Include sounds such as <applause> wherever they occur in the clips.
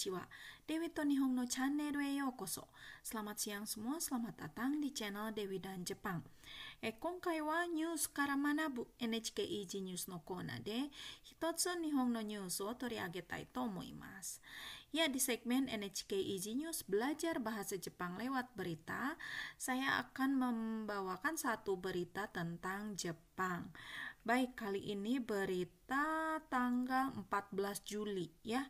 Minasan konnichiwa. Dewi to Nihon no channel e yokoso. Selamat siang semua, selamat datang di channel Dewi dan Jepang. え今回はニュースから学ぶ NHK イージーニュースのコーナーで一つ日本のニュースを取り上げたいと思います。Ya, di segmen NHK Easy News belajar bahasa Jepang lewat berita, saya akan membawakan satu berita tentang Jepang. Baik, kali ini berita tanggal 14 Juli ya.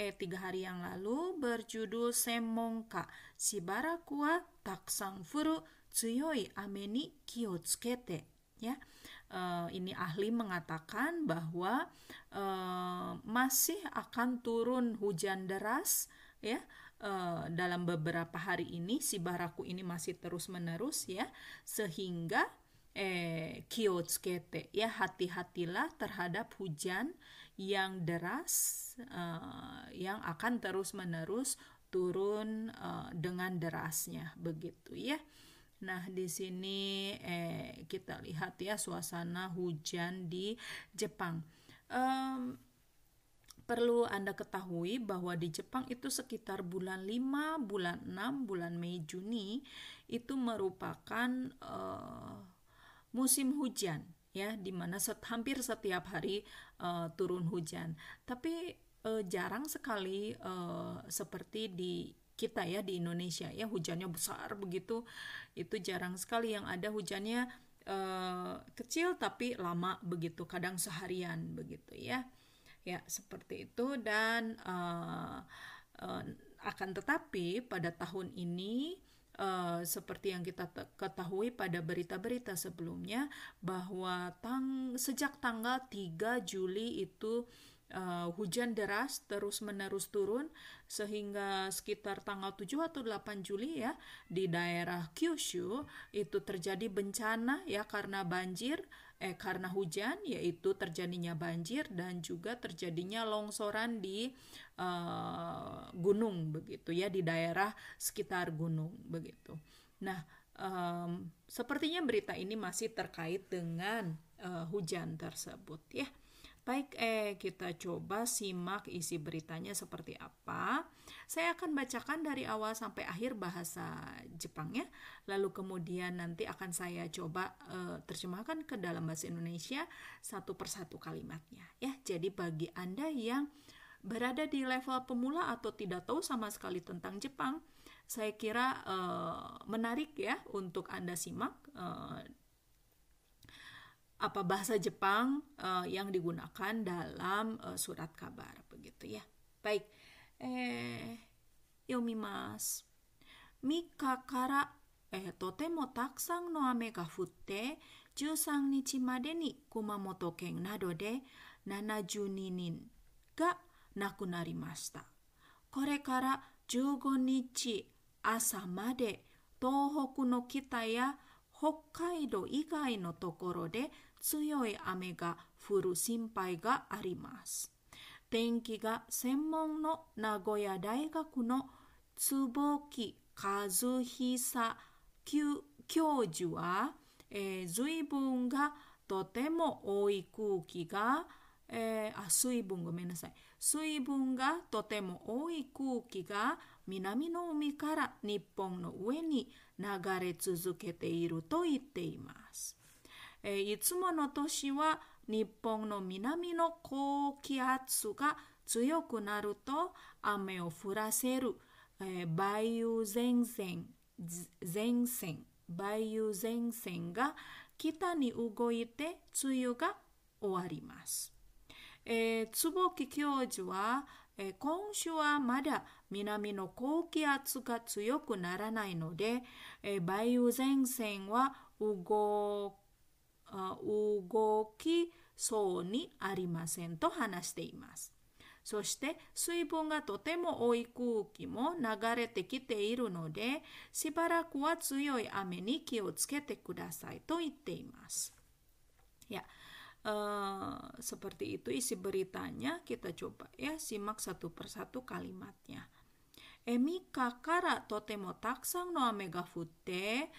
Eh, tiga hari yang lalu berjudul Semonka Shibaraku wa taksang furu tsuyoi ame ni kiotsukete ya. Uh, ini ahli mengatakan bahwa uh, masih akan turun hujan deras ya. Uh, dalam beberapa hari ini si baraku ini masih terus menerus ya. Sehingga eh kiotsukete ya hati-hatilah terhadap hujan yang deras uh, yang akan terus-menerus turun uh, dengan derasnya begitu ya. Nah, di sini eh kita lihat ya suasana hujan di Jepang. Um, perlu Anda ketahui bahwa di Jepang itu sekitar bulan 5, bulan 6, bulan Mei, Juni itu merupakan uh, musim hujan ya di mana set, hampir setiap hari uh, turun hujan. Tapi uh, jarang sekali uh, seperti di kita ya di Indonesia ya hujannya besar begitu. Itu jarang sekali yang ada hujannya uh, kecil tapi lama begitu kadang seharian begitu ya. Ya seperti itu dan uh, uh, akan tetapi pada tahun ini uh, seperti yang kita ketahui pada berita-berita sebelumnya bahwa tang sejak tanggal 3 Juli itu uh, hujan deras terus-menerus turun sehingga sekitar tanggal 7 atau 8 Juli ya di daerah Kyushu itu terjadi bencana ya karena banjir eh karena hujan yaitu terjadinya banjir dan juga terjadinya longsoran di uh, gunung begitu ya di daerah sekitar gunung begitu. Nah, um, sepertinya berita ini masih terkait dengan uh, hujan tersebut ya. Baik, eh kita coba simak isi beritanya seperti apa. Saya akan bacakan dari awal sampai akhir bahasa Jepang ya. Lalu kemudian nanti akan saya coba eh, terjemahkan ke dalam bahasa Indonesia satu persatu kalimatnya ya. Jadi bagi Anda yang berada di level pemula atau tidak tahu sama sekali tentang Jepang, saya kira uh, menarik ya untuk Anda simak uh, apa bahasa Jepang uh, yang digunakan dalam uh, surat kabar begitu ya. Baik. Eh yomimasu. Mika kara eh, totemo takusan no ame ga futte 13日までに熊本県などで72人が亡くなりました。これから15日朝まで東北の北や北海道以外のところで 強い雨が降る心配があります。天気が専門の名古屋大学の坪木和久教授は、えー、随分がとても多い空気が、えー、あ水分ごめんなさい水分がとても多い空気が南の海から日本の上に流れ続けていると言っています。えー、いつもの年は日本の南の高気圧が強くなると雨を降らせる、えー、梅雨前線前線梅雨前線が北に動いて梅雨が終わります。えー、坪木教授は、えー、今週はまだ南の高気圧が強くならないので、えー、梅雨前線は動 動きそうにありませんと話しています。そして水分がとても多い空気も流れてきているのでしばらくは強い雨に気をつけてくださいと言っています。Ya, uh, seperti itu isi beritanya. Kita coba ya simak satu persatu kalimatnya. Emi kakara totemo taksang no ame ga futte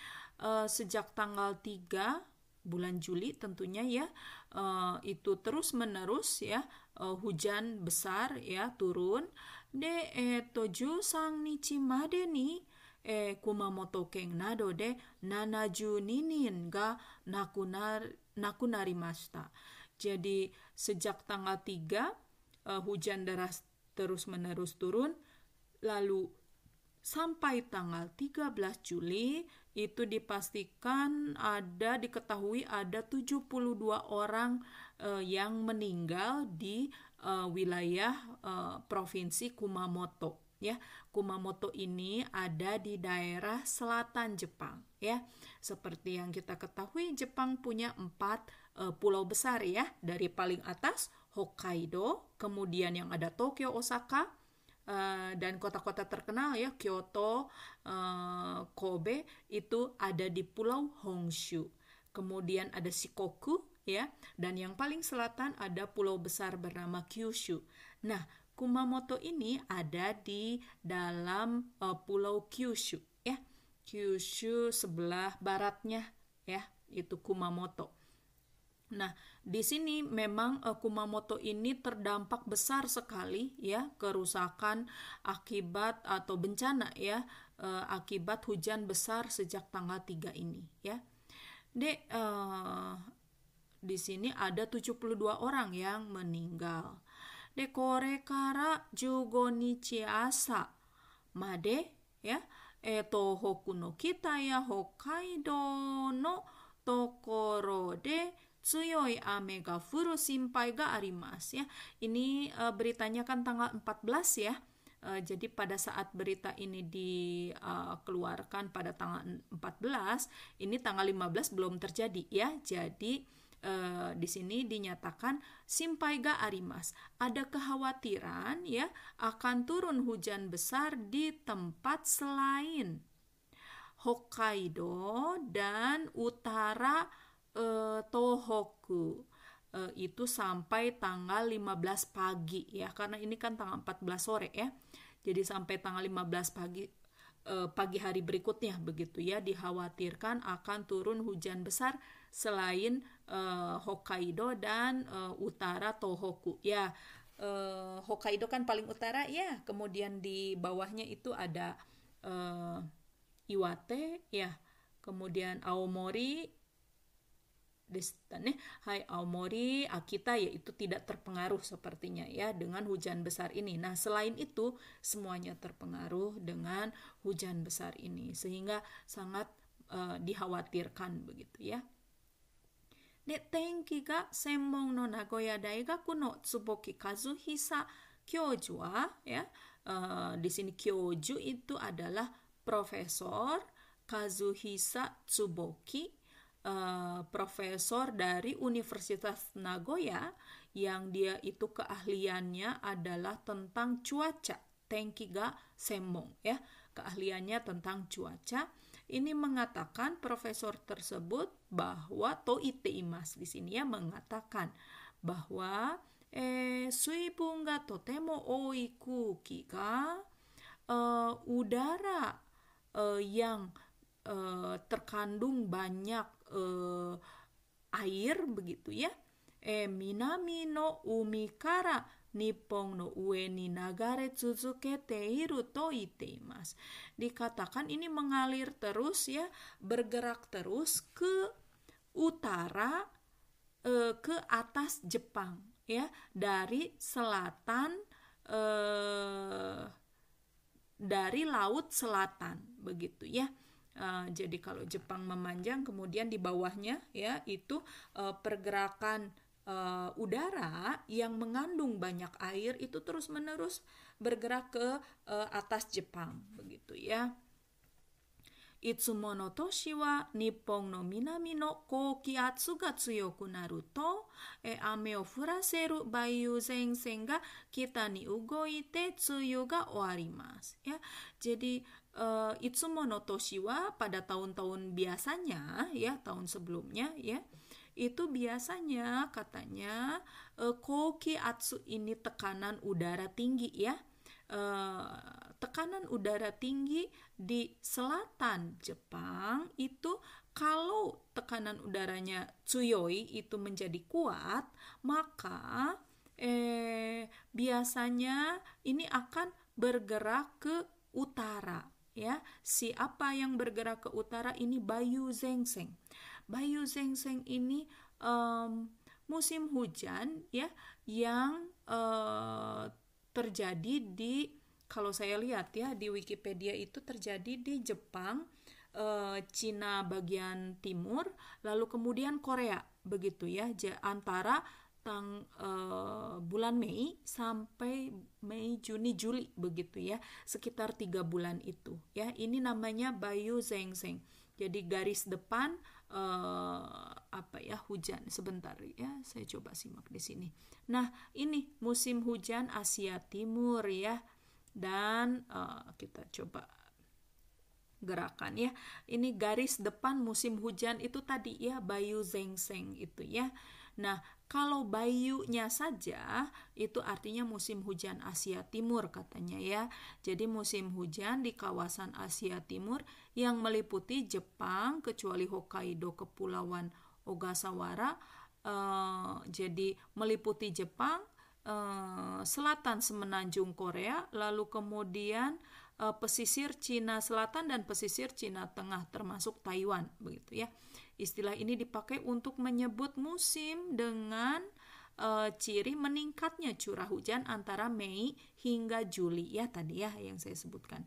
uh, sejak tanggal 3 bulan Juli tentunya ya uh, itu terus menerus ya uh, hujan besar ya turun de eto sang nichi made ni eh, Kumamoto ken nado de 72 nin ga nakunar nakunarimashita. Jadi sejak tanggal 3 uh, hujan deras terus menerus turun lalu sampai tanggal 13 Juli itu dipastikan ada diketahui ada 72 orang uh, yang meninggal di uh, wilayah uh, provinsi Kumamoto ya. Kumamoto ini ada di daerah selatan Jepang ya. Seperti yang kita ketahui Jepang punya empat uh, pulau besar ya dari paling atas Hokkaido, kemudian yang ada Tokyo, Osaka, uh, dan kota-kota terkenal ya Kyoto, uh, Kobe itu ada di Pulau Honshu. Kemudian ada Shikoku ya, dan yang paling selatan ada pulau besar bernama Kyushu. Nah, Kumamoto ini ada di dalam uh, pulau Kyushu ya. Kyushu sebelah baratnya ya, itu Kumamoto. Nah, di sini memang uh, Kumamoto ini terdampak besar sekali ya kerusakan akibat atau bencana ya uh, akibat hujan besar sejak tanggal 3 ini ya. Dek uh, di sini ada 72 orang yang meninggal. De kore kara jugo nichi asa made ya e Tohoku no kita ya Hokkaido no tokoro de tsuyoi ame ga furu simpai ga arimas ya. Ini uh, beritanya kan tanggal 14 ya. Uh, jadi pada saat berita ini dikeluarkan uh, pada tanggal 14, ini tanggal 15 belum terjadi ya. Jadi uh, di sini dinyatakan simpai ga arimas. Ada kekhawatiran ya akan turun hujan besar di tempat selain Hokkaido dan utara uh, Tohoku uh, itu sampai tanggal 15 pagi ya. Karena ini kan tanggal 14 sore ya. Jadi sampai tanggal 15 pagi uh, pagi hari berikutnya begitu ya. Dikhawatirkan akan turun hujan besar selain uh, Hokkaido dan uh, utara Tohoku ya. Uh, Hokkaido kan paling utara ya. Kemudian di bawahnya itu ada uh, Iwate ya. Kemudian Aomori Hai Aomori, Akita yaitu tidak terpengaruh sepertinya ya dengan hujan besar ini. Nah, selain itu semuanya terpengaruh dengan hujan besar ini sehingga sangat uh, dikhawatirkan begitu ya. De tenki ga senmon no Nagoya Daigaku no Tsuboki Kazuhisa Kyoju wa ya uh, di sini Kyoju itu adalah profesor Kazuhisa Tsuboki uh, profesor dari Universitas Nagoya yang dia itu keahliannya adalah tentang cuaca. Tenkiga Semmong ya. Keahliannya tentang cuaca. Ini mengatakan profesor tersebut bahwa Toite Imas di sini ya mengatakan bahwa eh suibun totemo oi kuki ga uh, udara uh, yang uh, terkandung banyak uh, air begitu ya. E minami no umi kara Nippon no ue ni nagare tsuzukete iru to iteimasu. Dikatakan ini mengalir terus ya, bergerak terus ke utara e, ke atas Jepang ya, dari selatan e, dari laut selatan begitu ya. Uh, jadi kalau Jepang memanjang kemudian di bawahnya ya itu uh, pergerakan uh, udara yang mengandung banyak air itu terus-menerus bergerak ke uh, atas Jepang begitu ya. Itsumo no toshi wa Nippon no minami no koukiatsu ga tsuyoku naru to e ame o furaseru baiyu zensen ga kita ni ugoite tsuyu ga oarimasu ya. Jadi uh, Itsumo no toshi wa pada tahun-tahun biasanya ya tahun sebelumnya ya itu biasanya katanya uh, koki atsu ini tekanan udara tinggi ya. Uh, tekanan udara tinggi di selatan Jepang itu kalau tekanan udaranya tsuyoi itu menjadi kuat, maka eh biasanya ini akan bergerak ke utara ya. Siapa yang bergerak ke utara ini Bayu Zengseng. Bayu Zengseng ini um, musim hujan ya yang uh, terjadi di kalau saya lihat ya di Wikipedia itu terjadi di Jepang, uh, Cina bagian timur, lalu kemudian Korea begitu ya antara tang uh, bulan Mei sampai Mei Juni Juli begitu ya sekitar tiga bulan itu ya. Ini namanya Bayu Zeng Zeng. Jadi garis depan uh, apa ya hujan. Sebentar ya saya coba simak di sini. Nah ini musim hujan Asia Timur ya. Dan uh, kita coba gerakan ya. Ini garis depan musim hujan itu tadi ya Bayu Zeng Zeng itu ya. Nah, kalau bayunya saja itu artinya musim hujan Asia Timur katanya ya. Jadi musim hujan di kawasan Asia Timur yang meliputi Jepang kecuali Hokkaido kepulauan Ogasawara uh, jadi meliputi Jepang uh, selatan semenanjung Korea lalu kemudian uh, pesisir Cina Selatan dan pesisir Cina Tengah termasuk Taiwan begitu ya. Istilah ini dipakai untuk menyebut musim dengan uh, ciri meningkatnya curah hujan antara Mei hingga Juli ya tadi ya yang saya sebutkan.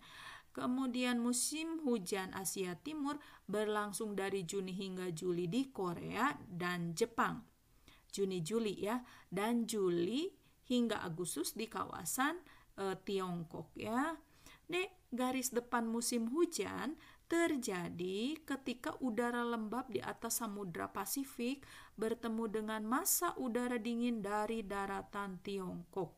Kemudian musim hujan Asia Timur berlangsung dari Juni hingga Juli di Korea dan Jepang. Juni Juli ya dan Juli hingga Agustus di kawasan uh, Tiongkok ya. Nih garis depan musim hujan terjadi ketika udara lembab di atas Samudra Pasifik bertemu dengan massa udara dingin dari daratan Tiongkok.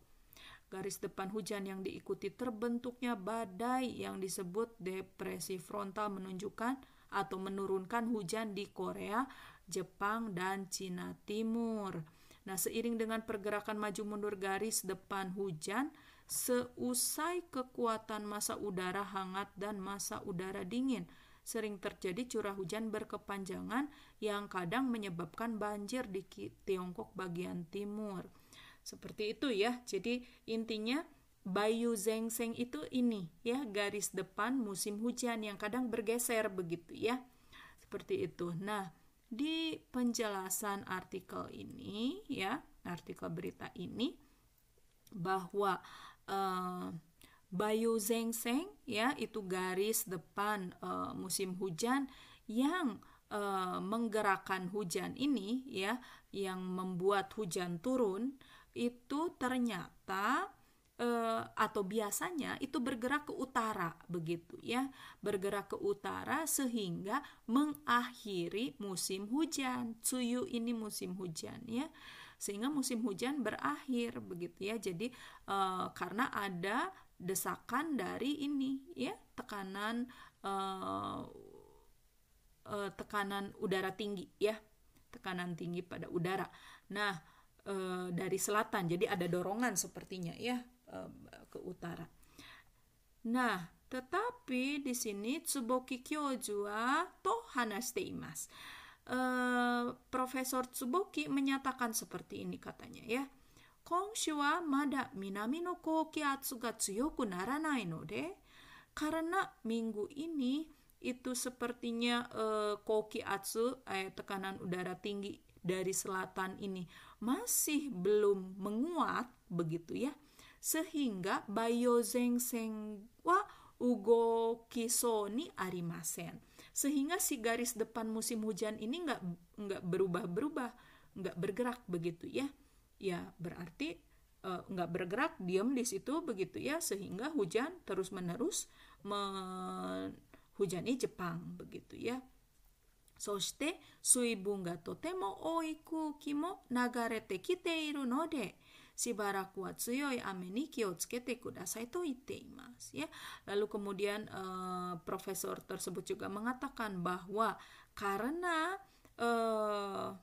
Garis depan hujan yang diikuti terbentuknya badai yang disebut depresi frontal menunjukkan atau menurunkan hujan di Korea, Jepang, dan Cina Timur. Nah, seiring dengan pergerakan maju mundur garis depan hujan, seusai kekuatan masa udara hangat dan masa udara dingin. Sering terjadi curah hujan berkepanjangan yang kadang menyebabkan banjir di Tiongkok bagian timur. Seperti itu ya. Jadi intinya Bayu Zengseng itu ini ya garis depan musim hujan yang kadang bergeser begitu ya. Seperti itu. Nah, di penjelasan artikel ini ya, artikel berita ini bahwa uh, Bayu Zengseng ya itu garis depan uh, musim hujan yang uh, menggerakkan hujan ini ya yang membuat hujan turun itu ternyata uh, atau biasanya itu bergerak ke utara begitu ya bergerak ke utara sehingga mengakhiri musim hujan Tsuyu ini musim hujan ya sehingga musim hujan berakhir begitu ya. Jadi uh, karena ada desakan dari ini ya tekanan uh, uh, tekanan udara tinggi ya tekanan tinggi pada udara. Nah uh, dari selatan jadi ada dorongan sepertinya ya uh, ke utara. Nah tetapi di sini Tsuboki Kyoju wa to hanashite imasu uh, Profesor Tsuboki menyatakan seperti ini katanya ya. Kongshu wa mada minami no kokiatsu ga tsuyoku naranai no de. Karena minggu ini itu sepertinya uh, kokiatsu eh, tekanan udara tinggi dari selatan ini masih belum menguat begitu ya. Sehingga bayo zeng seng wa ugo kiso ni arimasen sehingga si garis depan musim hujan ini nggak nggak berubah-berubah nggak bergerak begitu ya ya berarti uh, nggak bergerak diam di situ begitu ya sehingga hujan terus menerus menghujani Jepang begitu ya そして水分がとても多い空気も流れてきているので しばらくは強い雨に気をつけてくださいと言っています ya lalu kemudian uh, profesor tersebut juga mengatakan bahwa karena uh,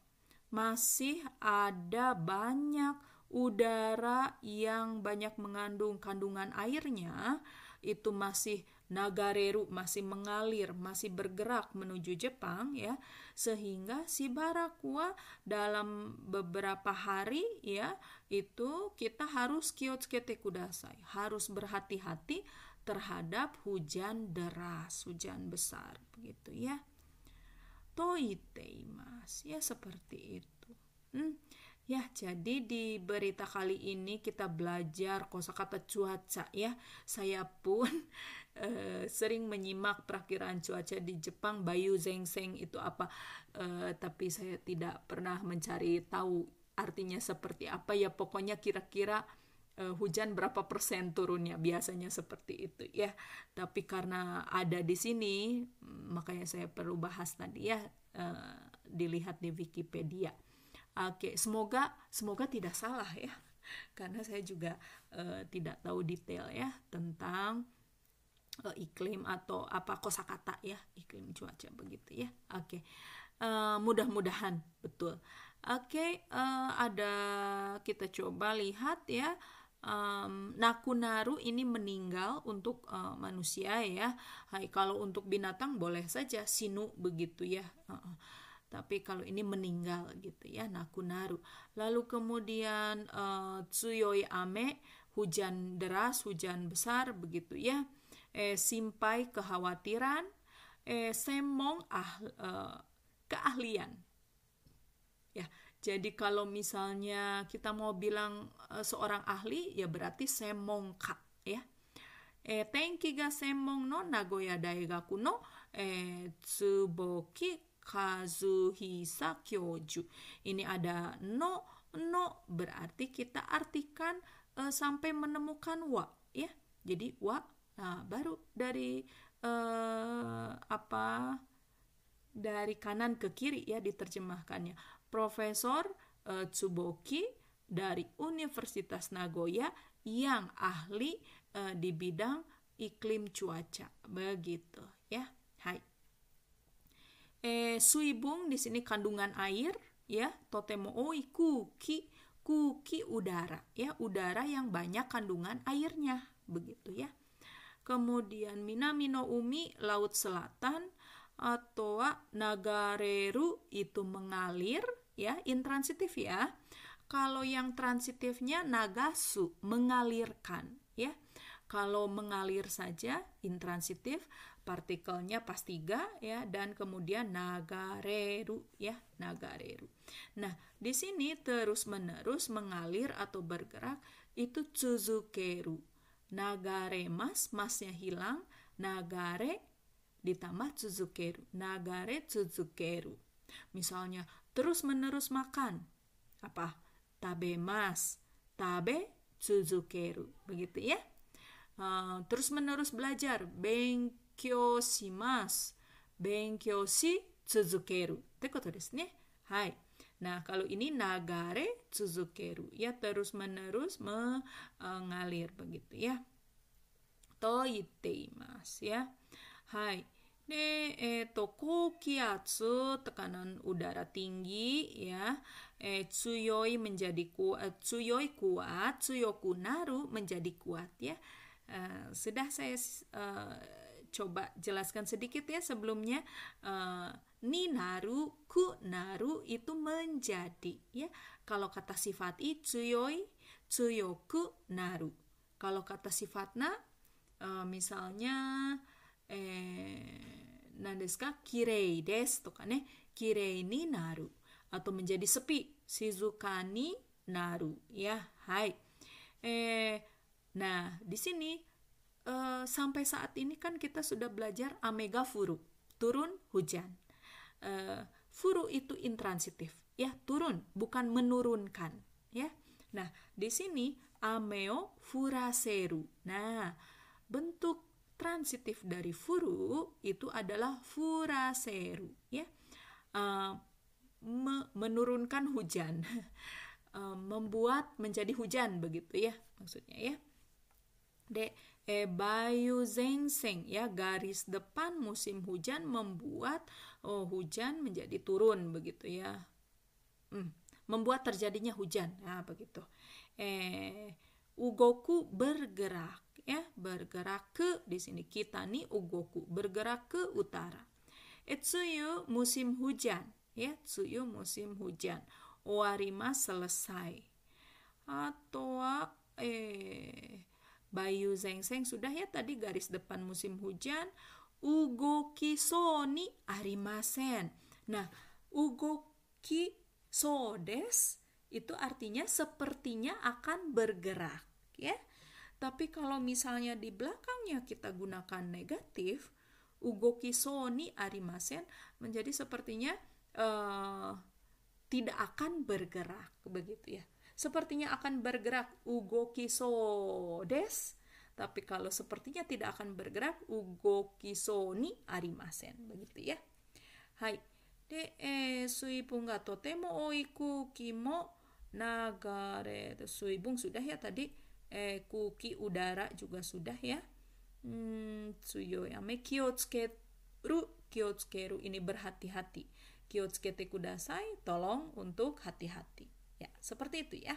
masih ada banyak udara yang banyak mengandung kandungan airnya itu masih nagareru masih mengalir, masih bergerak menuju Jepang ya, sehingga si Barakua dalam beberapa hari ya itu kita harus kiotsukete kudasai, harus berhati-hati terhadap hujan deras, hujan besar begitu ya. Toiteimas ya seperti itu. Hmm, Ya, jadi di berita kali ini kita belajar kosakata cuaca ya. Saya pun uh, <laughs> sering menyimak perakiraan cuaca di Jepang, Bayu Zengseng itu apa, uh, tapi saya tidak pernah mencari tahu artinya seperti apa ya. Pokoknya kira-kira uh, hujan berapa persen turunnya biasanya seperti itu ya. Tapi karena ada di sini, makanya saya perlu bahas tadi ya, uh, dilihat di Wikipedia. Oke, semoga semoga tidak salah ya. <laughs> Karena saya juga uh, tidak tahu detail ya tentang uh, iklim atau apa kosakata ya, iklim cuaca begitu ya. Oke. Uh, mudah-mudahan betul. Oke, uh, ada kita coba lihat ya. Um, Nakunaru ini meninggal untuk uh, manusia ya. Hai, kalau untuk binatang boleh saja sinu begitu ya. Uh, uh tapi kalau ini meninggal gitu ya nakunaru. Lalu kemudian uh, tsuyoi ame hujan deras hujan besar begitu ya. Eh, simpai kekhawatiran. Eh, semong ah, uh, keahlian. Ya jadi kalau misalnya kita mau bilang uh, seorang ahli ya berarti semong ka ya. Eh, tenki ga semong no Nagoya Daigaku no. Eh, Tsuboki Kazuhisa Kyoju. Ini ada no no berarti kita artikan uh, sampai menemukan wa ya. Jadi wa nah baru dari uh, apa dari kanan ke kiri ya diterjemahkannya. Profesor uh, Tsuboki dari Universitas Nagoya yang ahli uh, di bidang iklim cuaca. Begitu ya. Hai eh, suibung di sini kandungan air ya. Totemo oi kuki kuki udara ya. Udara yang banyak kandungan airnya begitu ya. Kemudian minamino umi laut selatan atau nagareru itu mengalir ya. Intransitif ya. Kalau yang transitifnya nagasu mengalirkan ya. Kalau mengalir saja intransitif partikelnya pas tiga ya dan kemudian nagareru ya nagareru. Nah di sini terus menerus mengalir atau bergerak itu tsuzukeru. Nagare mas masnya hilang nagare ditambah tsuzukeru. Nagare tsuzukeru. Misalnya terus menerus makan apa tabe mas tabe tsuzukeru begitu ya. Uh, terus menerus belajar beng 強します。勉強し続けるってことですね。はい。Nah, kalau ini nagare tsuzukeru, ya terus menerus mengalir begitu ya. To itteimasu ya. Hai. De, eh, to kokiatsu, tekanan udara tinggi ya. Eh, tsuyoi menjadi kuat, tsuyoi kuat, tsuyoku naru menjadi kuat ya. Uh, sudah saya uh, coba jelaskan sedikit ya sebelumnya uh, ni naru ku naru itu menjadi ya. Kalau kata sifat i tsuyoi tsuyoku naru kalau kata sifatna uh, misalnya eh nandeska kirei des to kan kirei ni naru atau menjadi sepi shizukani naru ya. Hai. Eh nah di sini uh, sampai saat ini kan kita sudah belajar amega furu, turun hujan. Uh, furu itu intransitif, ya turun, bukan menurunkan, ya. Nah, di sini ameo furaseru. Nah, bentuk transitif dari furu itu adalah furaseru, ya. Uh, me menurunkan hujan, <laughs> membuat menjadi hujan begitu ya maksudnya ya. De eh, Bayu Zengseng ya garis depan musim hujan membuat oh hujan menjadi turun begitu ya. Hmm, membuat terjadinya hujan. Nah begitu. Eh Ugoku bergerak ya bergerak ke di sini kita nih ugoku bergerak ke utara. Etsuyu musim hujan ya tsuyu musim hujan. Owarima selesai. Atau eh bayu zengseng sudah ya tadi garis depan musim hujan. Ugoki so ni arimasen. Nah ugoki so des itu artinya sepertinya akan bergerak ya. Tapi kalau misalnya di belakangnya kita gunakan negatif ugoki so ni arimasen menjadi sepertinya uh, tidak akan bergerak begitu ya sepertinya akan bergerak ugoki so des tapi kalau sepertinya tidak akan bergerak ugoki so ni arimasen. Begitu ya. Hai. De eh, suibun ga totemo oi kuki mo nagare suibun sudah ya tadi. Eh, kuki udara juga sudah ya. Hmm, suyo yame kiotsukeru kiotsukeru ini berhati-hati. Kiotsukete kudasai tolong untuk hati-hati seperti itu ya.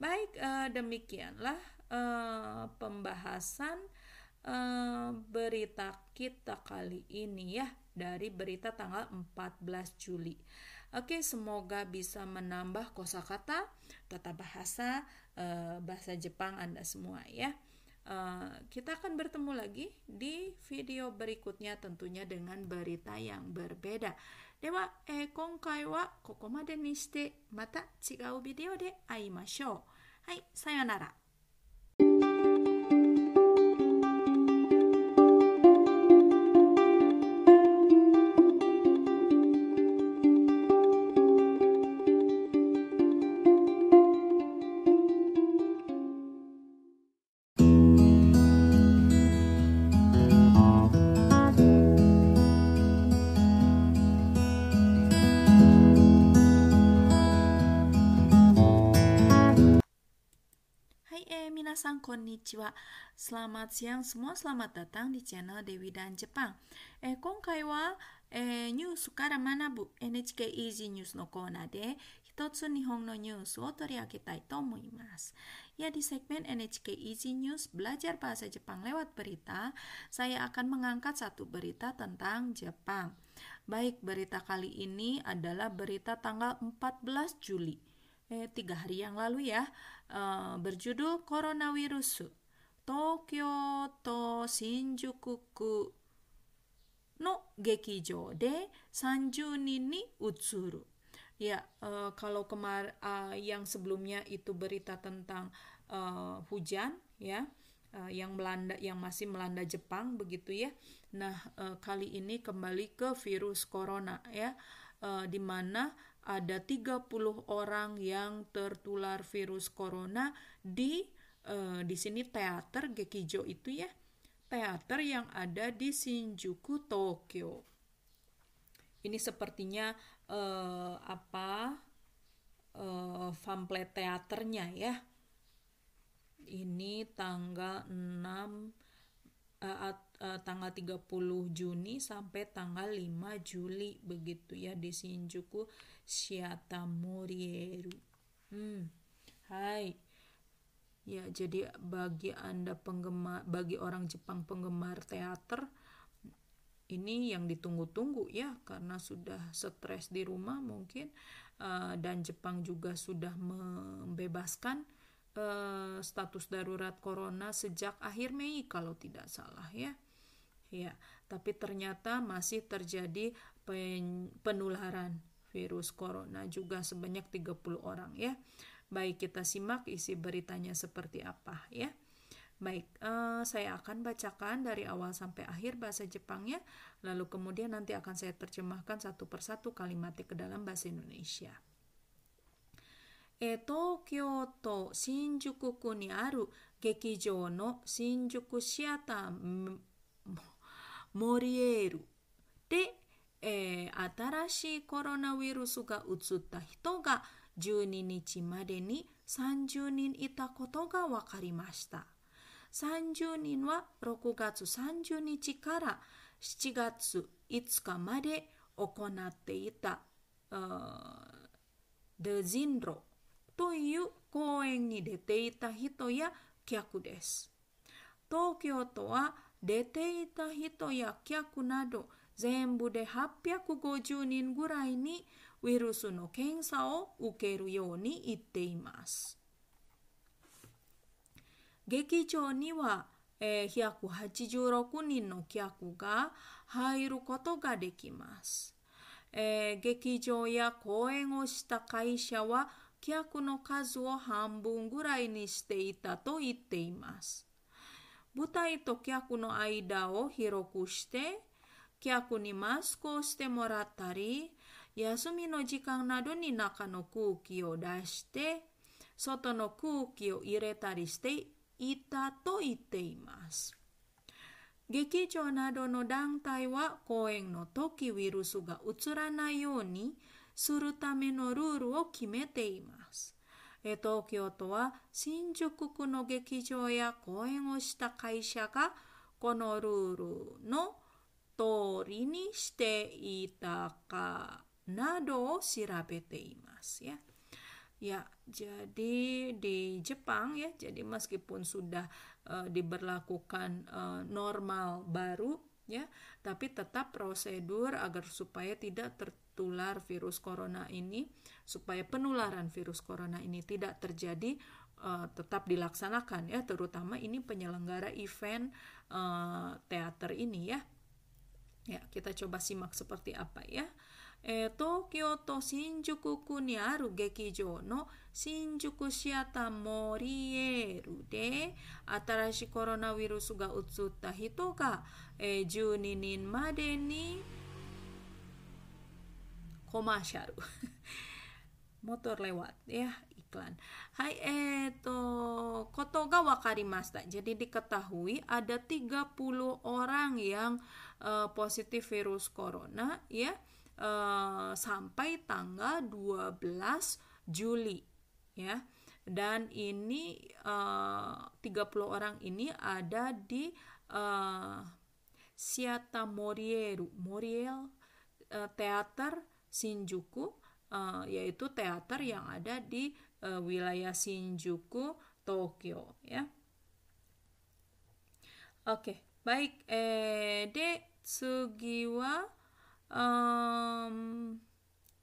Baik, uh, demikianlah uh, pembahasan uh, berita kita kali ini ya dari berita tanggal 14 Juli. Oke, semoga bisa menambah kosakata tata bahasa bahasa Jepang Anda semua ya. Uh, kita akan bertemu lagi di video berikutnya tentunya dengan berita yang berbeda. Dewa, eh, kongkai wa koko made ni shite, mata chigau video de aimashou. Hai, sayonara. konnichiwa. Selamat siang semua, selamat datang di channel Dewi dan Jepang. Eh, 今回は、えー、ニュースから学ぶ NHK Easy News のコーナーで一つ日本のニュースを取り上げたいと思います。Ya di segmen NHK Easy News belajar bahasa Jepang lewat berita, saya akan mengangkat satu berita tentang Jepang. Baik, berita kali ini adalah berita tanggal 14 Juli. Eh, tiga hari yang lalu ya uh, berjudul Coronavirus Tokyo to Shinjuku no gekijo de 30 ni utsuru. Ya, uh, kalau kemar uh, yang sebelumnya itu berita tentang uh, hujan ya, uh, yang melanda yang masih melanda Jepang begitu ya. Nah, uh, kali ini kembali ke virus corona ya, uh, di mana ada 30 orang yang tertular virus corona di uh, di sini teater Gekijo itu ya. Teater yang ada di Shinjuku, Tokyo. Ini sepertinya uh, apa pamflet teaternya ya. Ini tanggal 6 uh, uh, tanggal 30 Juni sampai tanggal 5 Juli begitu ya di Shinjuku Shiata Morieru. Hmm. Hai. Ya, jadi bagi Anda penggemar bagi orang Jepang penggemar teater ini yang ditunggu-tunggu ya karena sudah stres di rumah mungkin uh, dan Jepang juga sudah membebaskan uh, status darurat corona sejak akhir Mei kalau tidak salah ya. Ya, tapi ternyata masih terjadi pen penularan virus corona juga sebanyak 30 orang ya. Baik kita simak isi beritanya seperti apa ya. Baik, uh, saya akan bacakan dari awal sampai akhir bahasa Jepangnya, lalu kemudian nanti akan saya terjemahkan satu persatu kalimatnya ke dalam bahasa Indonesia. え東京都新宿区にある劇場の新宿シアターモリエールで えー、新しいコロナウイルスが移った人が12日までに30人いたことが分かりました。30人は6月30日から7月5日まで行っていたデジンロという公演に出ていた人や客です。Tokyo to wa dete ita hito ya kyaku nado zenbu de 850人ぐらいにウイルスの検査を受けるように言っています。劇場には、えー、186人の客が入ることができます。えー、劇場や公演をした会社は客の数を半分ぐらいにしていたと言っています。舞台と客の間を広くして、客にマスクをしてもらったり、休みの時間などに中の空気を出して、外の空気を入れたりしていたと言っています。劇場などの団体は公演の時ウイルスがうつらないようにするためのルールを決めています。東京都は新宿区の劇場や公演をした会社がこのルールの通りにしていたかなどを調べていますや。Ya, jadi di Jepang ya, jadi meskipun sudah uh, diberlakukan uh, normal baru ya, tapi tetap prosedur agar supaya tidak tertular virus corona ini, supaya penularan virus corona ini tidak terjadi uh, tetap dilaksanakan ya, terutama ini penyelenggara event uh, teater ini ya. Ya, kita coba simak seperti apa ya. Eh, Tokyo to Shinjuku ku ni aru gekijo no Shinjuku shiata morieru de atarashii coronavirus ga utsutta hito ga eh, 12人までにコマーシャル <laughs> motor lewat ya iklan. Hai eh, eto koto ga. Jadi diketahui ada 30 orang yang uh, positif virus corona ya uh, sampai tanggal 12 Juli ya. Dan ini uh, 30 orang ini ada di uh, Siata Morieru, Moriel uh, Teater Shinjuku uh, yaitu teater yang ada di uh, wilayah Shinjuku, Tokyo ya. Oke, okay, baik eh de tsugiwa um,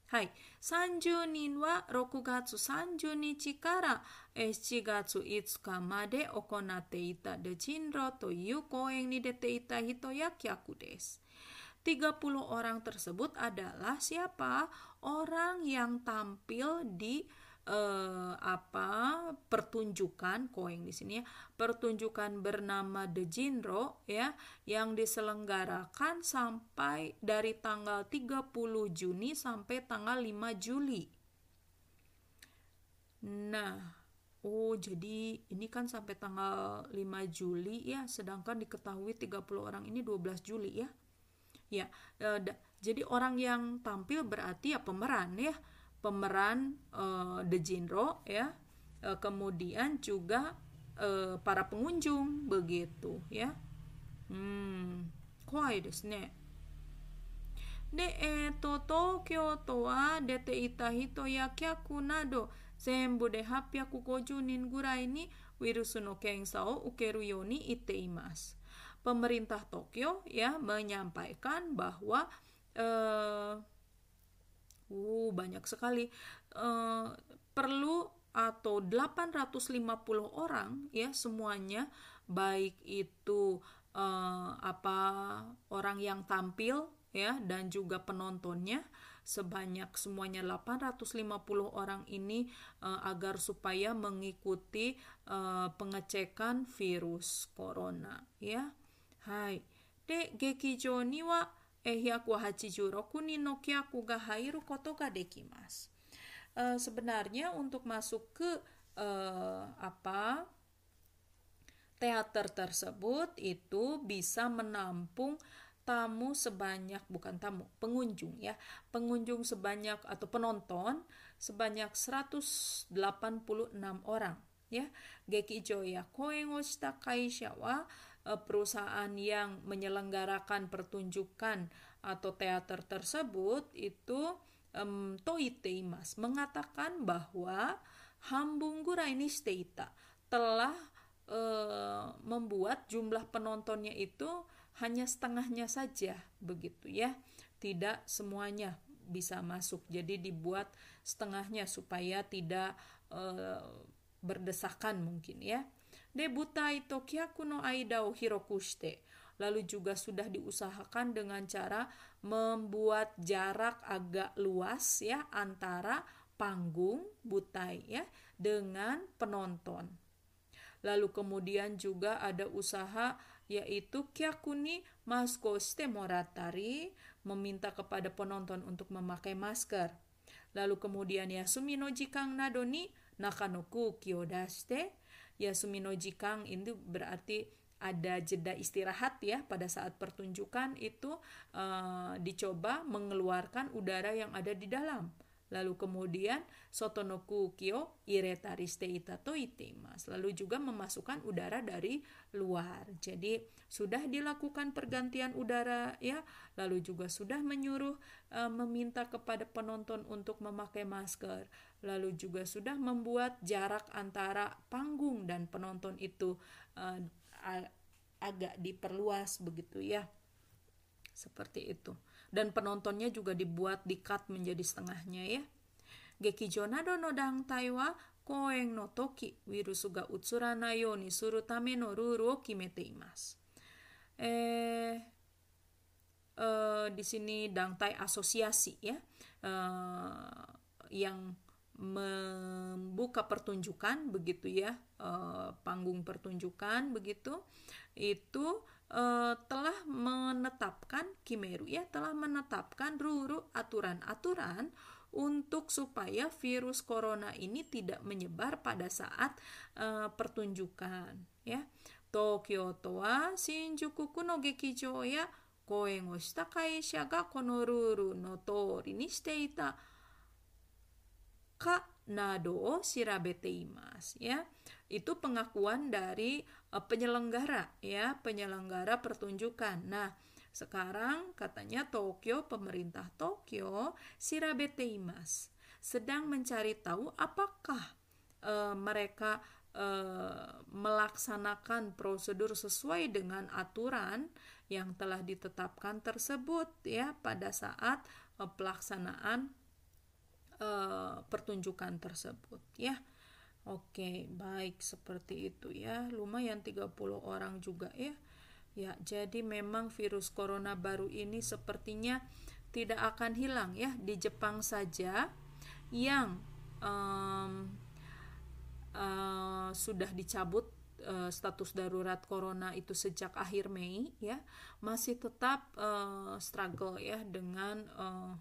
hai. Sanju nin wa roku gatsu sanju nichi kara shichi gatsu itsuka made okonatte ita de jinro to iu koen ni dete ita hitoya kyaku desu 30 orang tersebut adalah siapa? Orang yang tampil di uh, apa pertunjukan koeng di sini ya pertunjukan bernama The Jinro ya yang diselenggarakan sampai dari tanggal 30 Juni sampai tanggal 5 Juli. Nah, oh jadi ini kan sampai tanggal 5 Juli ya, sedangkan diketahui 30 orang ini 12 Juli ya. Ya, uh, jadi orang yang tampil berarti ya pemeran ya pemeran uh, The Jinro ya. Uh, kemudian juga uh, para pengunjung begitu ya. Hmm kuai desu ne. De eto Tokyo to wa dete ita hito ya kyaku nado zenbu de 850 nin gurai ni wirusu no kensa o ukeru yo ni ite imasu. Pemerintah Tokyo ya menyampaikan bahwa uh, Uh, banyak sekali. Uh, perlu atau 850 orang ya semuanya baik itu uh, apa orang yang tampil ya dan juga penontonnya sebanyak semuanya 850 orang ini uh, agar supaya mengikuti uh, pengecekan virus corona ya. Hai. De gekijo ni wa えー、186nin no kyaku ga hairu koto ga dekimasu. Uh, eh, sebenarnya untuk masuk ke uh, apa teater tersebut itu bisa menampung tamu sebanyak bukan tamu pengunjung ya pengunjung sebanyak atau penonton sebanyak 186 orang ya Geki Joya Koengoshita Kaisha wa perusahaan yang menyelenggarakan pertunjukan atau teater tersebut itu um, Toiteimas mengatakan bahwa Hambungura ini Steita telah uh, membuat jumlah penontonnya itu hanya setengahnya saja begitu ya. Tidak semuanya bisa masuk. Jadi dibuat setengahnya supaya tidak uh, berdesakan mungkin ya. Debutai Tokyaku no aida o hirokushite. Lalu juga sudah diusahakan dengan cara membuat jarak agak luas ya antara panggung butai ya dengan penonton. Lalu kemudian juga ada usaha yaitu kyakuni maskoste moratari meminta kepada penonton untuk memakai masker. Lalu kemudian yasumi no jikang nadoni nakanoku kyodaste Yasumi no jikang itu berarti ada jeda istirahat ya pada saat pertunjukan itu uh, dicoba mengeluarkan udara yang ada di dalam. Lalu kemudian sotonoku kyo iretariste itato itemas. Lalu juga memasukkan udara dari luar. Jadi sudah dilakukan pergantian udara ya. Lalu juga sudah menyuruh uh, meminta kepada penonton untuk memakai masker lalu juga sudah membuat jarak antara panggung dan penonton itu uh, agak diperluas begitu ya. Seperti itu. Dan penontonnya juga dibuat dikat menjadi setengahnya ya. Gekijo nado no dantai wa koeng no toki. Virusu ga utsuranai yo ni suru tame no ruru o kimete. Eh, uh, di sini dangtai asosiasi ya. Uh, yang membuka pertunjukan begitu ya uh, panggung pertunjukan begitu itu uh, telah menetapkan Kimeru ya telah menetapkan ruru aturan-aturan untuk supaya virus corona ini tidak menyebar pada saat uh, pertunjukan ya. Tokyo toa Shinjuku kuno gekijo ya koen o shita kaisha ga kono ruru no tori ni shite ita ka nado shirabete imasu ya. Itu pengakuan dari uh, penyelenggara ya, penyelenggara pertunjukan. Nah, sekarang katanya Tokyo, pemerintah Tokyo shirabete imasu sedang mencari tahu apakah uh, mereka uh, melaksanakan prosedur sesuai dengan aturan yang telah ditetapkan tersebut ya pada saat pelaksanaan uh, pertunjukan tersebut ya. Oke, baik seperti itu ya. Lumayan 30 orang juga ya. Ya, jadi memang virus corona baru ini sepertinya tidak akan hilang ya di Jepang saja yang um, uh, sudah dicabut uh, status darurat corona itu sejak akhir Mei ya masih tetap uh, struggle ya dengan uh,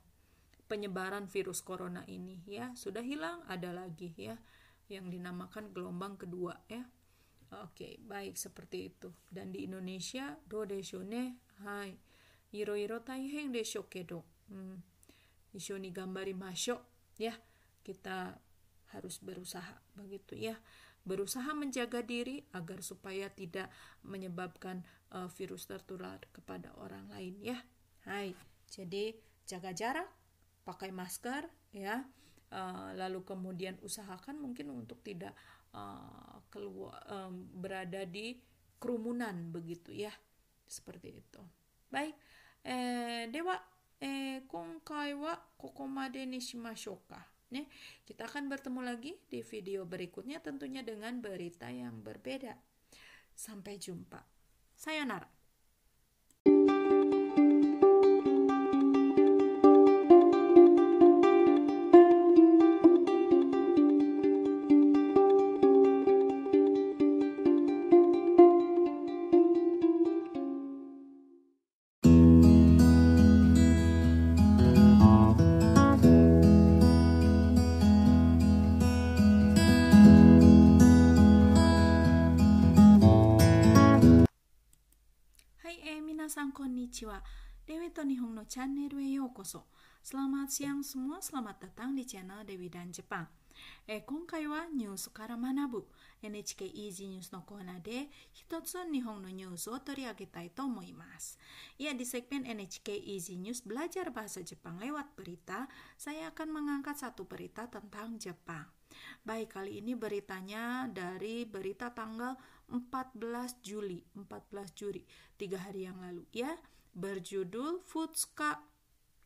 penyebaran virus corona ini ya. Sudah hilang ada lagi ya yang dinamakan gelombang kedua ya. Oke baik seperti itu. Dan di Indonesia do desho ne hai. Iro iro taiheng desho kedo hmm. isho ni gambari masyo ya. Kita harus berusaha begitu ya. Berusaha menjaga diri agar supaya tidak menyebabkan uh, virus tertular kepada orang lain ya. Hai. Jadi jaga jarak pakai masker ya uh, lalu kemudian usahakan mungkin untuk tidak uh, keluar um, berada di kerumunan begitu ya seperti itu baik eh dewa eh kongkai wa kokomade ni shimashou ka Nih, kita akan bertemu lagi di video berikutnya tentunya dengan berita yang berbeda. Sampai jumpa. Sayonara. デウィと日本のチャンネルへようこそ。Selamat siang semua, selamat datang di channel Dewi dan Jepang. え今回はニュースから学ぶ NHK イージーニュースのコーナーで一つ日本のニュースを取り上げたいと思います。Ya, di segmen NHK Easy News belajar bahasa Jepang lewat berita, saya akan mengangkat satu berita tentang Jepang. Baik, kali ini beritanya dari berita tanggal 14 Juli, 14 Juli, tiga hari yang lalu ya. Berjudul Futsuka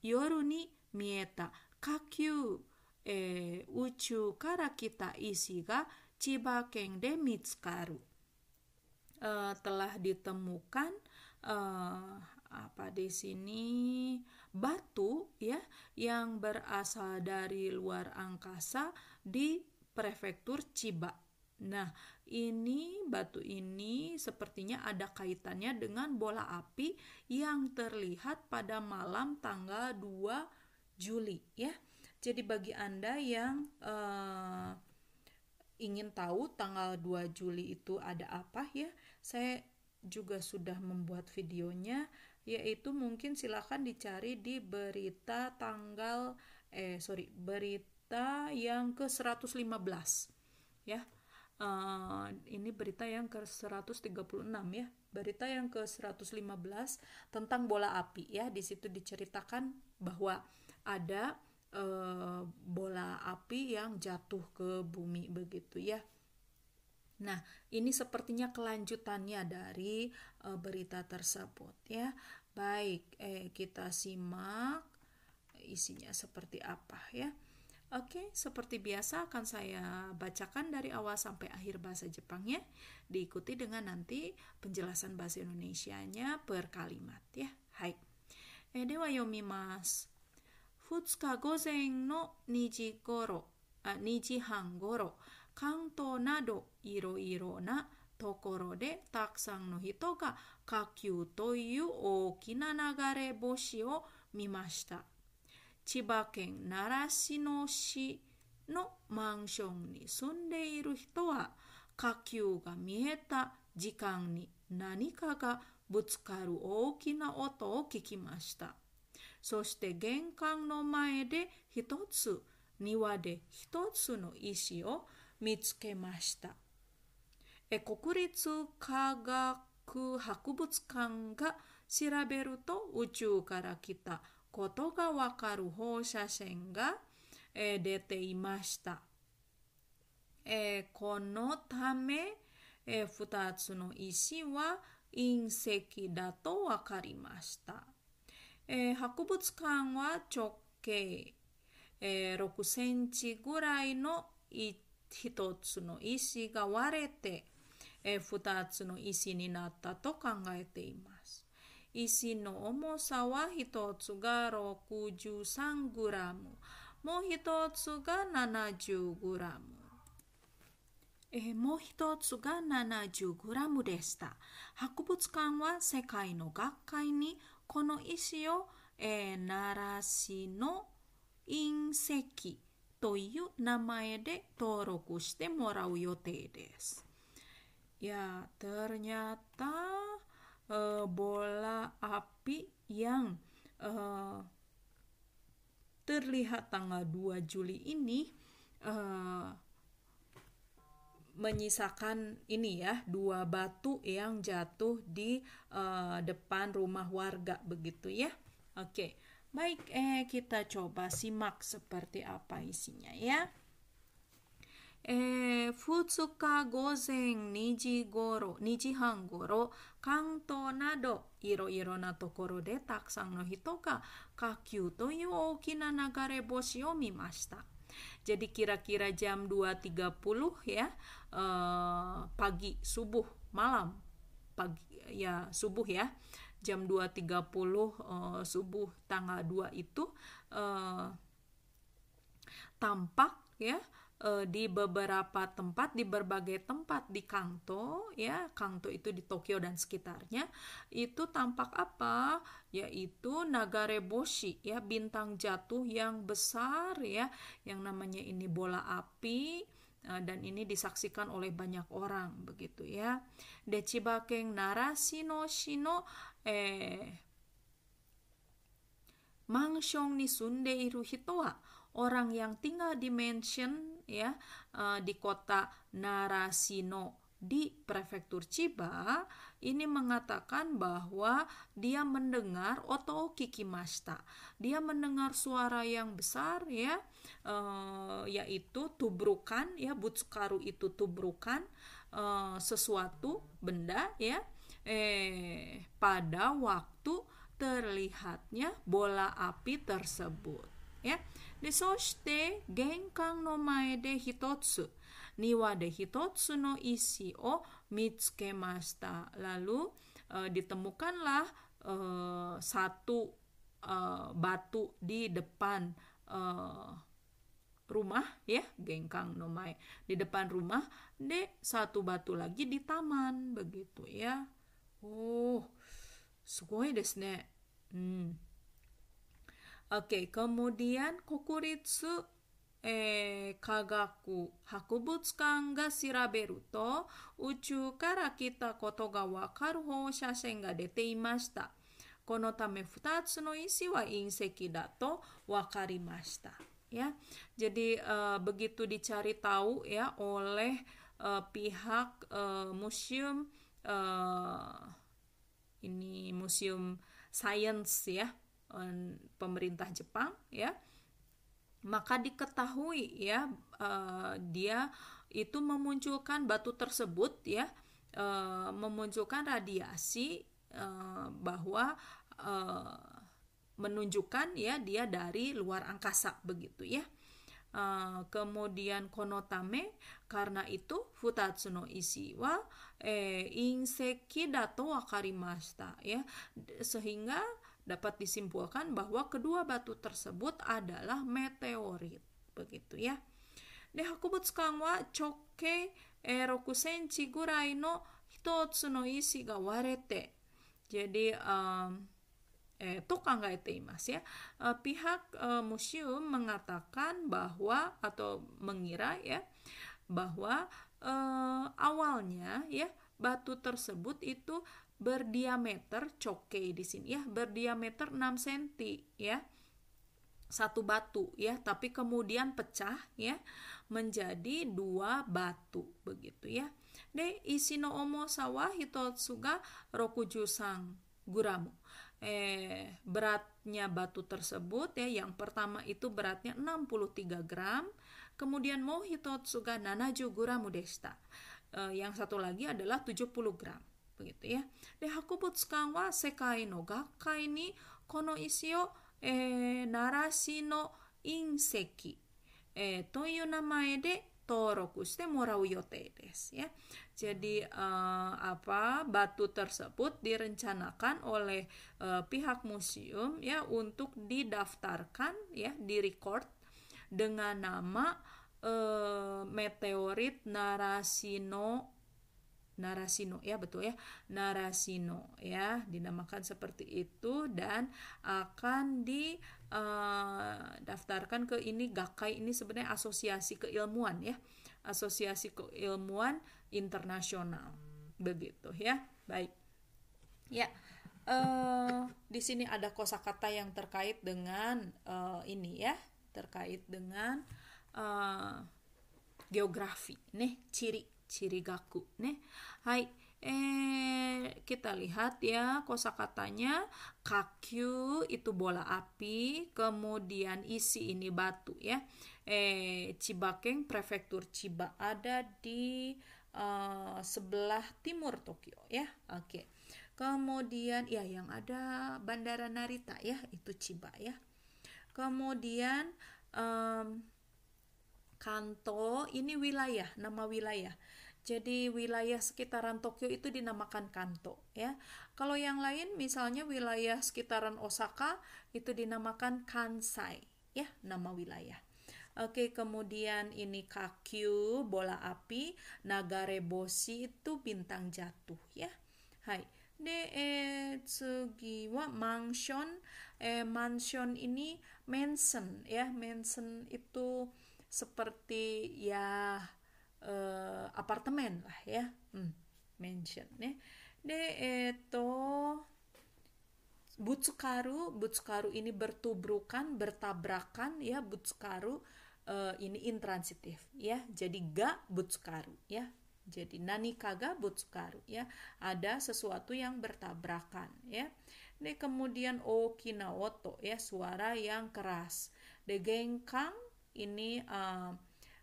Yoru ni Mieta Kakyu eh, Uchu kara kita isi ga Chiba Ken de mitsukaru. Uh, telah ditemukan uh, apa di sini batu ya yang berasal dari luar angkasa di prefektur Chiba. Nah, ini batu ini sepertinya ada kaitannya dengan bola api yang terlihat pada malam tanggal 2 Juli ya. Jadi bagi Anda yang uh, ingin tahu tanggal 2 Juli itu ada apa ya, saya juga sudah membuat videonya yaitu mungkin silakan dicari di berita tanggal eh sorry berita yang ke-115 ya. Uh, ini berita yang ke-136 ya. Berita yang ke-115 tentang bola api ya. Di situ diceritakan bahwa ada uh, bola api yang jatuh ke bumi begitu ya. Nah, ini sepertinya kelanjutannya dari uh, berita tersebut ya. Baik, eh kita simak isinya seperti apa ya. Oke, seperti biasa akan saya bacakan dari awal sampai akhir bahasa Jepangnya, diikuti dengan nanti penjelasan bahasa Indonesianya per kalimat ya. Hai. Eh, dewa yomimasu. Futsuka gozen no niji goro, ah, niji han goro, kanto nado iro-iro na ところでたくさんの人が火球という大きな流れ星を見ました。 千葉県習志野市のマンションに住んでいる人は火球が見えた時間に何かがぶつかる大きな音を聞きました。そして玄関の前で一つ、庭で一つの石を見つけました。国立科学博物館が調べると宇宙から来たことがわかる放射線が、えー、出ていました。えー、このため、えー、2つの石は隕石だとわかりました。えー、博物館は直径、えー、6センチぐらいの一つの石が割れて、えー、2つの石になったと考えています。石の重さは一つが63グラム、もう一つが70グラム。えー、もう一つが70グラムでした。博物館は世界の学会にこの石を、えー、奈良市の隕石という名前で登録してもらう予定です。Ya, ternyata uh, bola api yang uh, terlihat tanggal 2 Juli ini uh, menyisakan ini ya dua batu yang jatuh di uh, depan rumah warga begitu ya. Oke. Baik, eh kita coba simak seperti apa isinya ya. えー、2日午前2時頃、2時半頃、関東などいろいろなところでたくさんの人が火球という大きな流れ星を見ました。Jadi kira-kira jam 2.30 ya, uh, pagi, subuh, malam, pagi ya subuh ya, jam 2.30 uh, subuh tanggal 2 itu uh, tampak ya Eh, di beberapa tempat di berbagai tempat di kanto ya kanto itu di Tokyo dan sekitarnya itu tampak apa yaitu Nagareboshi ya bintang jatuh yang besar ya yang namanya ini bola api eh, dan ini disaksikan oleh banyak orang begitu ya. Dechibakeng narasino shino eh mansion ni sunde iru hito wa orang yang tinggal di mansion ya uh, di kota Narasino di prefektur Chiba ini mengatakan bahwa dia mendengar oto kikimashita. Dia mendengar suara yang besar ya uh, yaitu tubrukan ya butsukaru itu tubrukan uh, sesuatu benda ya eh pada waktu terlihatnya bola api tersebut ya. De soshite genkan no mae de hitotsu niwa de hitotsu no isi o mitsukemashita. Lalu uh, ditemukanlah uh, satu uh, batu di depan uh, rumah ya gengkang nomai di depan rumah de satu batu lagi di taman begitu ya oh sugoi desu ne hmm. oke okay, kemudian kokuritsu えー、科学博物館が調べると宇宙から来たことがわかる放射線が出ていました。このため2つの石は隕石だと分かりました。ya. Jadi uh, begitu dicari tahu ya oleh uh, pihak uh, museum uh, ini museum science ya pemerintah Jepang ya maka diketahui ya uh, dia itu memunculkan batu tersebut ya uh, memunculkan radiasi uh, bahwa uh, menunjukkan ya dia dari luar angkasa begitu ya. Uh, kemudian konotame karena itu futatsu no isi wa eh, inseki dato wakarimashita ya sehingga dapat disimpulkan bahwa kedua batu tersebut adalah meteorit begitu ya. De hakubutsukan wa choke eh, roku senchi gurai no hitotsu no isi ga warete. Jadi um, eh, to imas ya. Eh, pihak eh, museum mengatakan bahwa atau mengira ya bahwa eh, awalnya ya batu tersebut itu berdiameter coke di sini ya berdiameter 6 cm ya satu batu ya tapi kemudian pecah ya menjadi dua batu begitu ya. De isino omo sawah hitotsuga rokujusang guramu. Eh beratnya batu tersebut ya yang pertama itu beratnya 63 gram kemudian mohitotsuga nanaju guramu desta. Eh, yang satu lagi adalah 70 gram begitu ya. De hakubutsukan wa sekai no gakkai ni kono isi o e, narasi no inseki e, toyu namae de toroku shite morau yote desu ya. Jadi uh, apa batu tersebut direncanakan oleh uh, pihak museum ya untuk didaftarkan ya di record dengan nama uh, meteorit Narasino Narasino. Ya betul ya. Narasino ya dinamakan seperti itu dan akan didaftarkan uh, ke ini Gakai ini sebenarnya asosiasi keilmuan ya. Asosiasi keilmuan internasional. Begitu ya. Baik. Ya uh, di sini ada kosakata yang terkait dengan uh, ini ya terkait dengan uh, geografi. Nih ciri Chirigaku nih. Hai, eh kita lihat ya kosakatanya kakyu itu bola api, kemudian isi ini batu ya. Eh Chibakeng prefektur Chiba ada di uh, sebelah timur Tokyo ya. Oke. Kemudian ya yang ada Bandara Narita ya, itu Chiba ya. Kemudian um, Kanto ini wilayah, nama wilayah. Jadi wilayah sekitaran Tokyo itu dinamakan Kanto ya. Kalau yang lain misalnya wilayah sekitaran Osaka itu dinamakan Kansai ya, nama wilayah. Oke, kemudian ini Kakyu, bola api, Nagareboshi itu bintang jatuh ya. Hai. De eh, tsugi wa mansion eh mansion ini mansion ya. Mansion itu seperti ya uh, apartemen lah ya hmm, mansion ya eto Butsukaru, Butsukaru ini bertubrukan, bertabrakan ya Butsukaru uh, ini intransitif ya. Jadi ga Butsukaru ya. Jadi nani kaga butsukaru ya. Ada sesuatu yang bertabrakan ya. Ini kemudian okinawoto ya suara yang keras. De gengkang ini uh,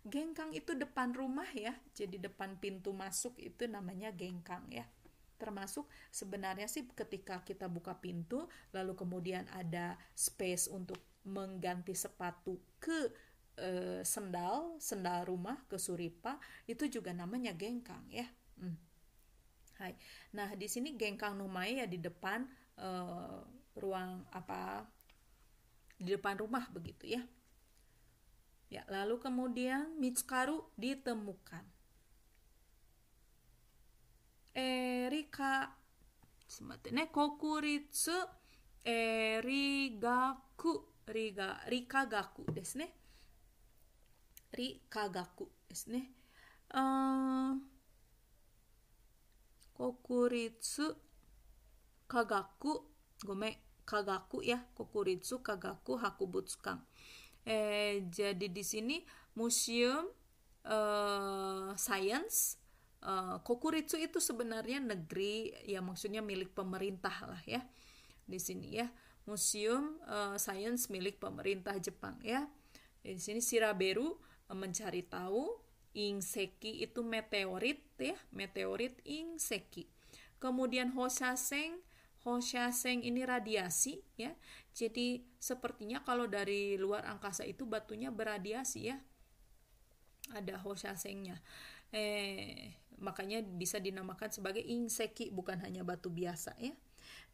gengkang itu depan rumah ya. Jadi depan pintu masuk itu namanya gengkang ya termasuk sebenarnya sih ketika kita buka pintu lalu kemudian ada space untuk mengganti sepatu ke e, sendal sendal rumah ke suripa itu juga namanya gengkang ya hmm. Hai. nah di sini gengkang numai ya di depan e, ruang apa di depan rumah begitu ya Ya, lalu kemudian Mitsukaru ditemukan. Erika Simatene kokuritsu erigaku riga rikagaku desu ne. Rikagaku desu ne. Uh, kokuritsu kagaku, gome kagaku ya, kokuritsu kagaku hakubutsukan. Eh, jadi di sini museum uh, science uh, Kokuritsu itu sebenarnya negeri ya maksudnya milik pemerintah lah ya di sini ya. Museum uh, sains milik pemerintah Jepang ya. Di sini Shiraberu uh, mencari tahu Ingseki itu meteorit ya meteorit Ingseki kemudian Hoshaseng Hoshaseng ini radiasi ya. Jadi sepertinya kalau dari luar angkasa itu batunya beradiasi ya. Ada Hoshasengnya. Eh makanya bisa dinamakan sebagai inseki bukan hanya batu biasa ya.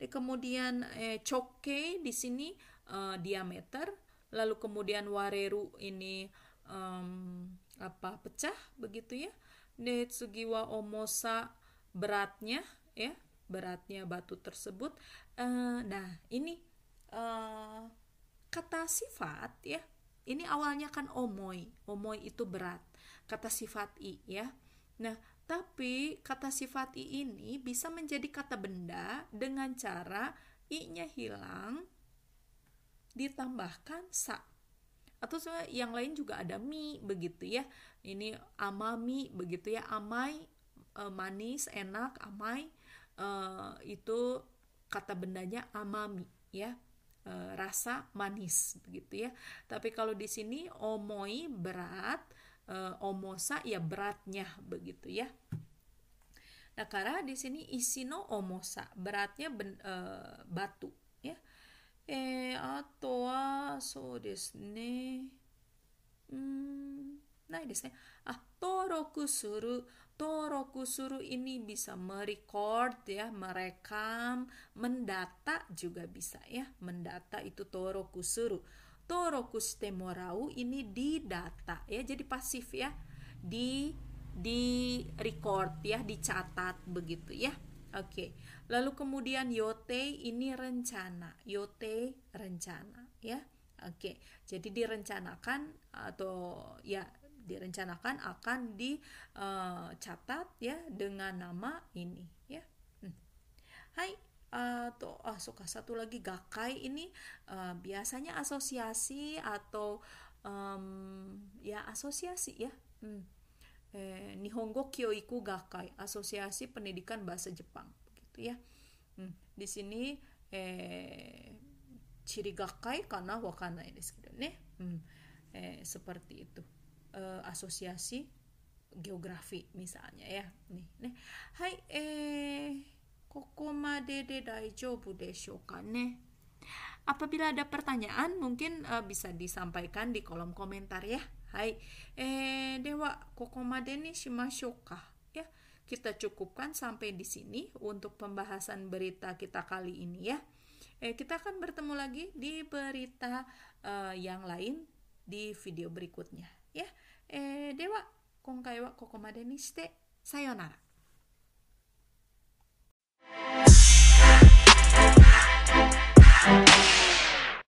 Kemudian eh, choke di sini uh, diameter, lalu kemudian wareru ini um, apa pecah begitu ya. Netsugiwa omosa beratnya ya, beratnya batu tersebut. Uh, nah, ini uh, kata sifat ya. Ini awalnya kan omoi. Omoi itu berat. Kata sifat i ya. Nah, tapi kata sifat i ini bisa menjadi kata benda dengan cara i-nya hilang ditambahkan sa. Atau yang lain juga ada mi begitu ya. Ini amami begitu ya. Amai e, manis, enak, amai e, itu kata bendanya amami ya. E, rasa manis begitu ya. Tapi kalau di sini omoi berat, uh, omosa ya beratnya begitu ya. Nah, karena di sini isino omosa beratnya ben, uh, batu ya. Eh, atau so desu ne. Hmm. Ah, suru. Toroku suru ini bisa merecord ya, merekam, mendata juga bisa ya. Mendata itu toroku suru toroku shite morau ini di data ya jadi pasif ya. Di di record ya dicatat begitu ya. Oke lalu kemudian yote ini rencana yote rencana ya. Oke jadi direncanakan atau ya direncanakan akan dicatat uh, ya dengan nama ini ya hmm. Hai atau ah suka satu lagi gakai ini uh, biasanya asosiasi atau um, ya asosiasi ya hmm. eh, Nihongo Kyoiku Gakai asosiasi pendidikan bahasa Jepang gitu ya hmm. di sini eh, ciri gakai karena wakana ini sekitar nih hmm. eh, seperti itu uh, asosiasi geografi misalnya ya. Nih nih. Hai eh kokoma de daijoubu desho ka ne. Apabila ada pertanyaan mungkin uh, bisa disampaikan di kolom komentar ya. Hai eh dewa kokoma deni shimashou ka ya kita cukupkan sampai di sini untuk pembahasan berita kita kali ini ya. Eh, kita akan bertemu lagi di berita uh, yang lain di video berikutnya ya. えー、では今回はここまでにしてさようなら。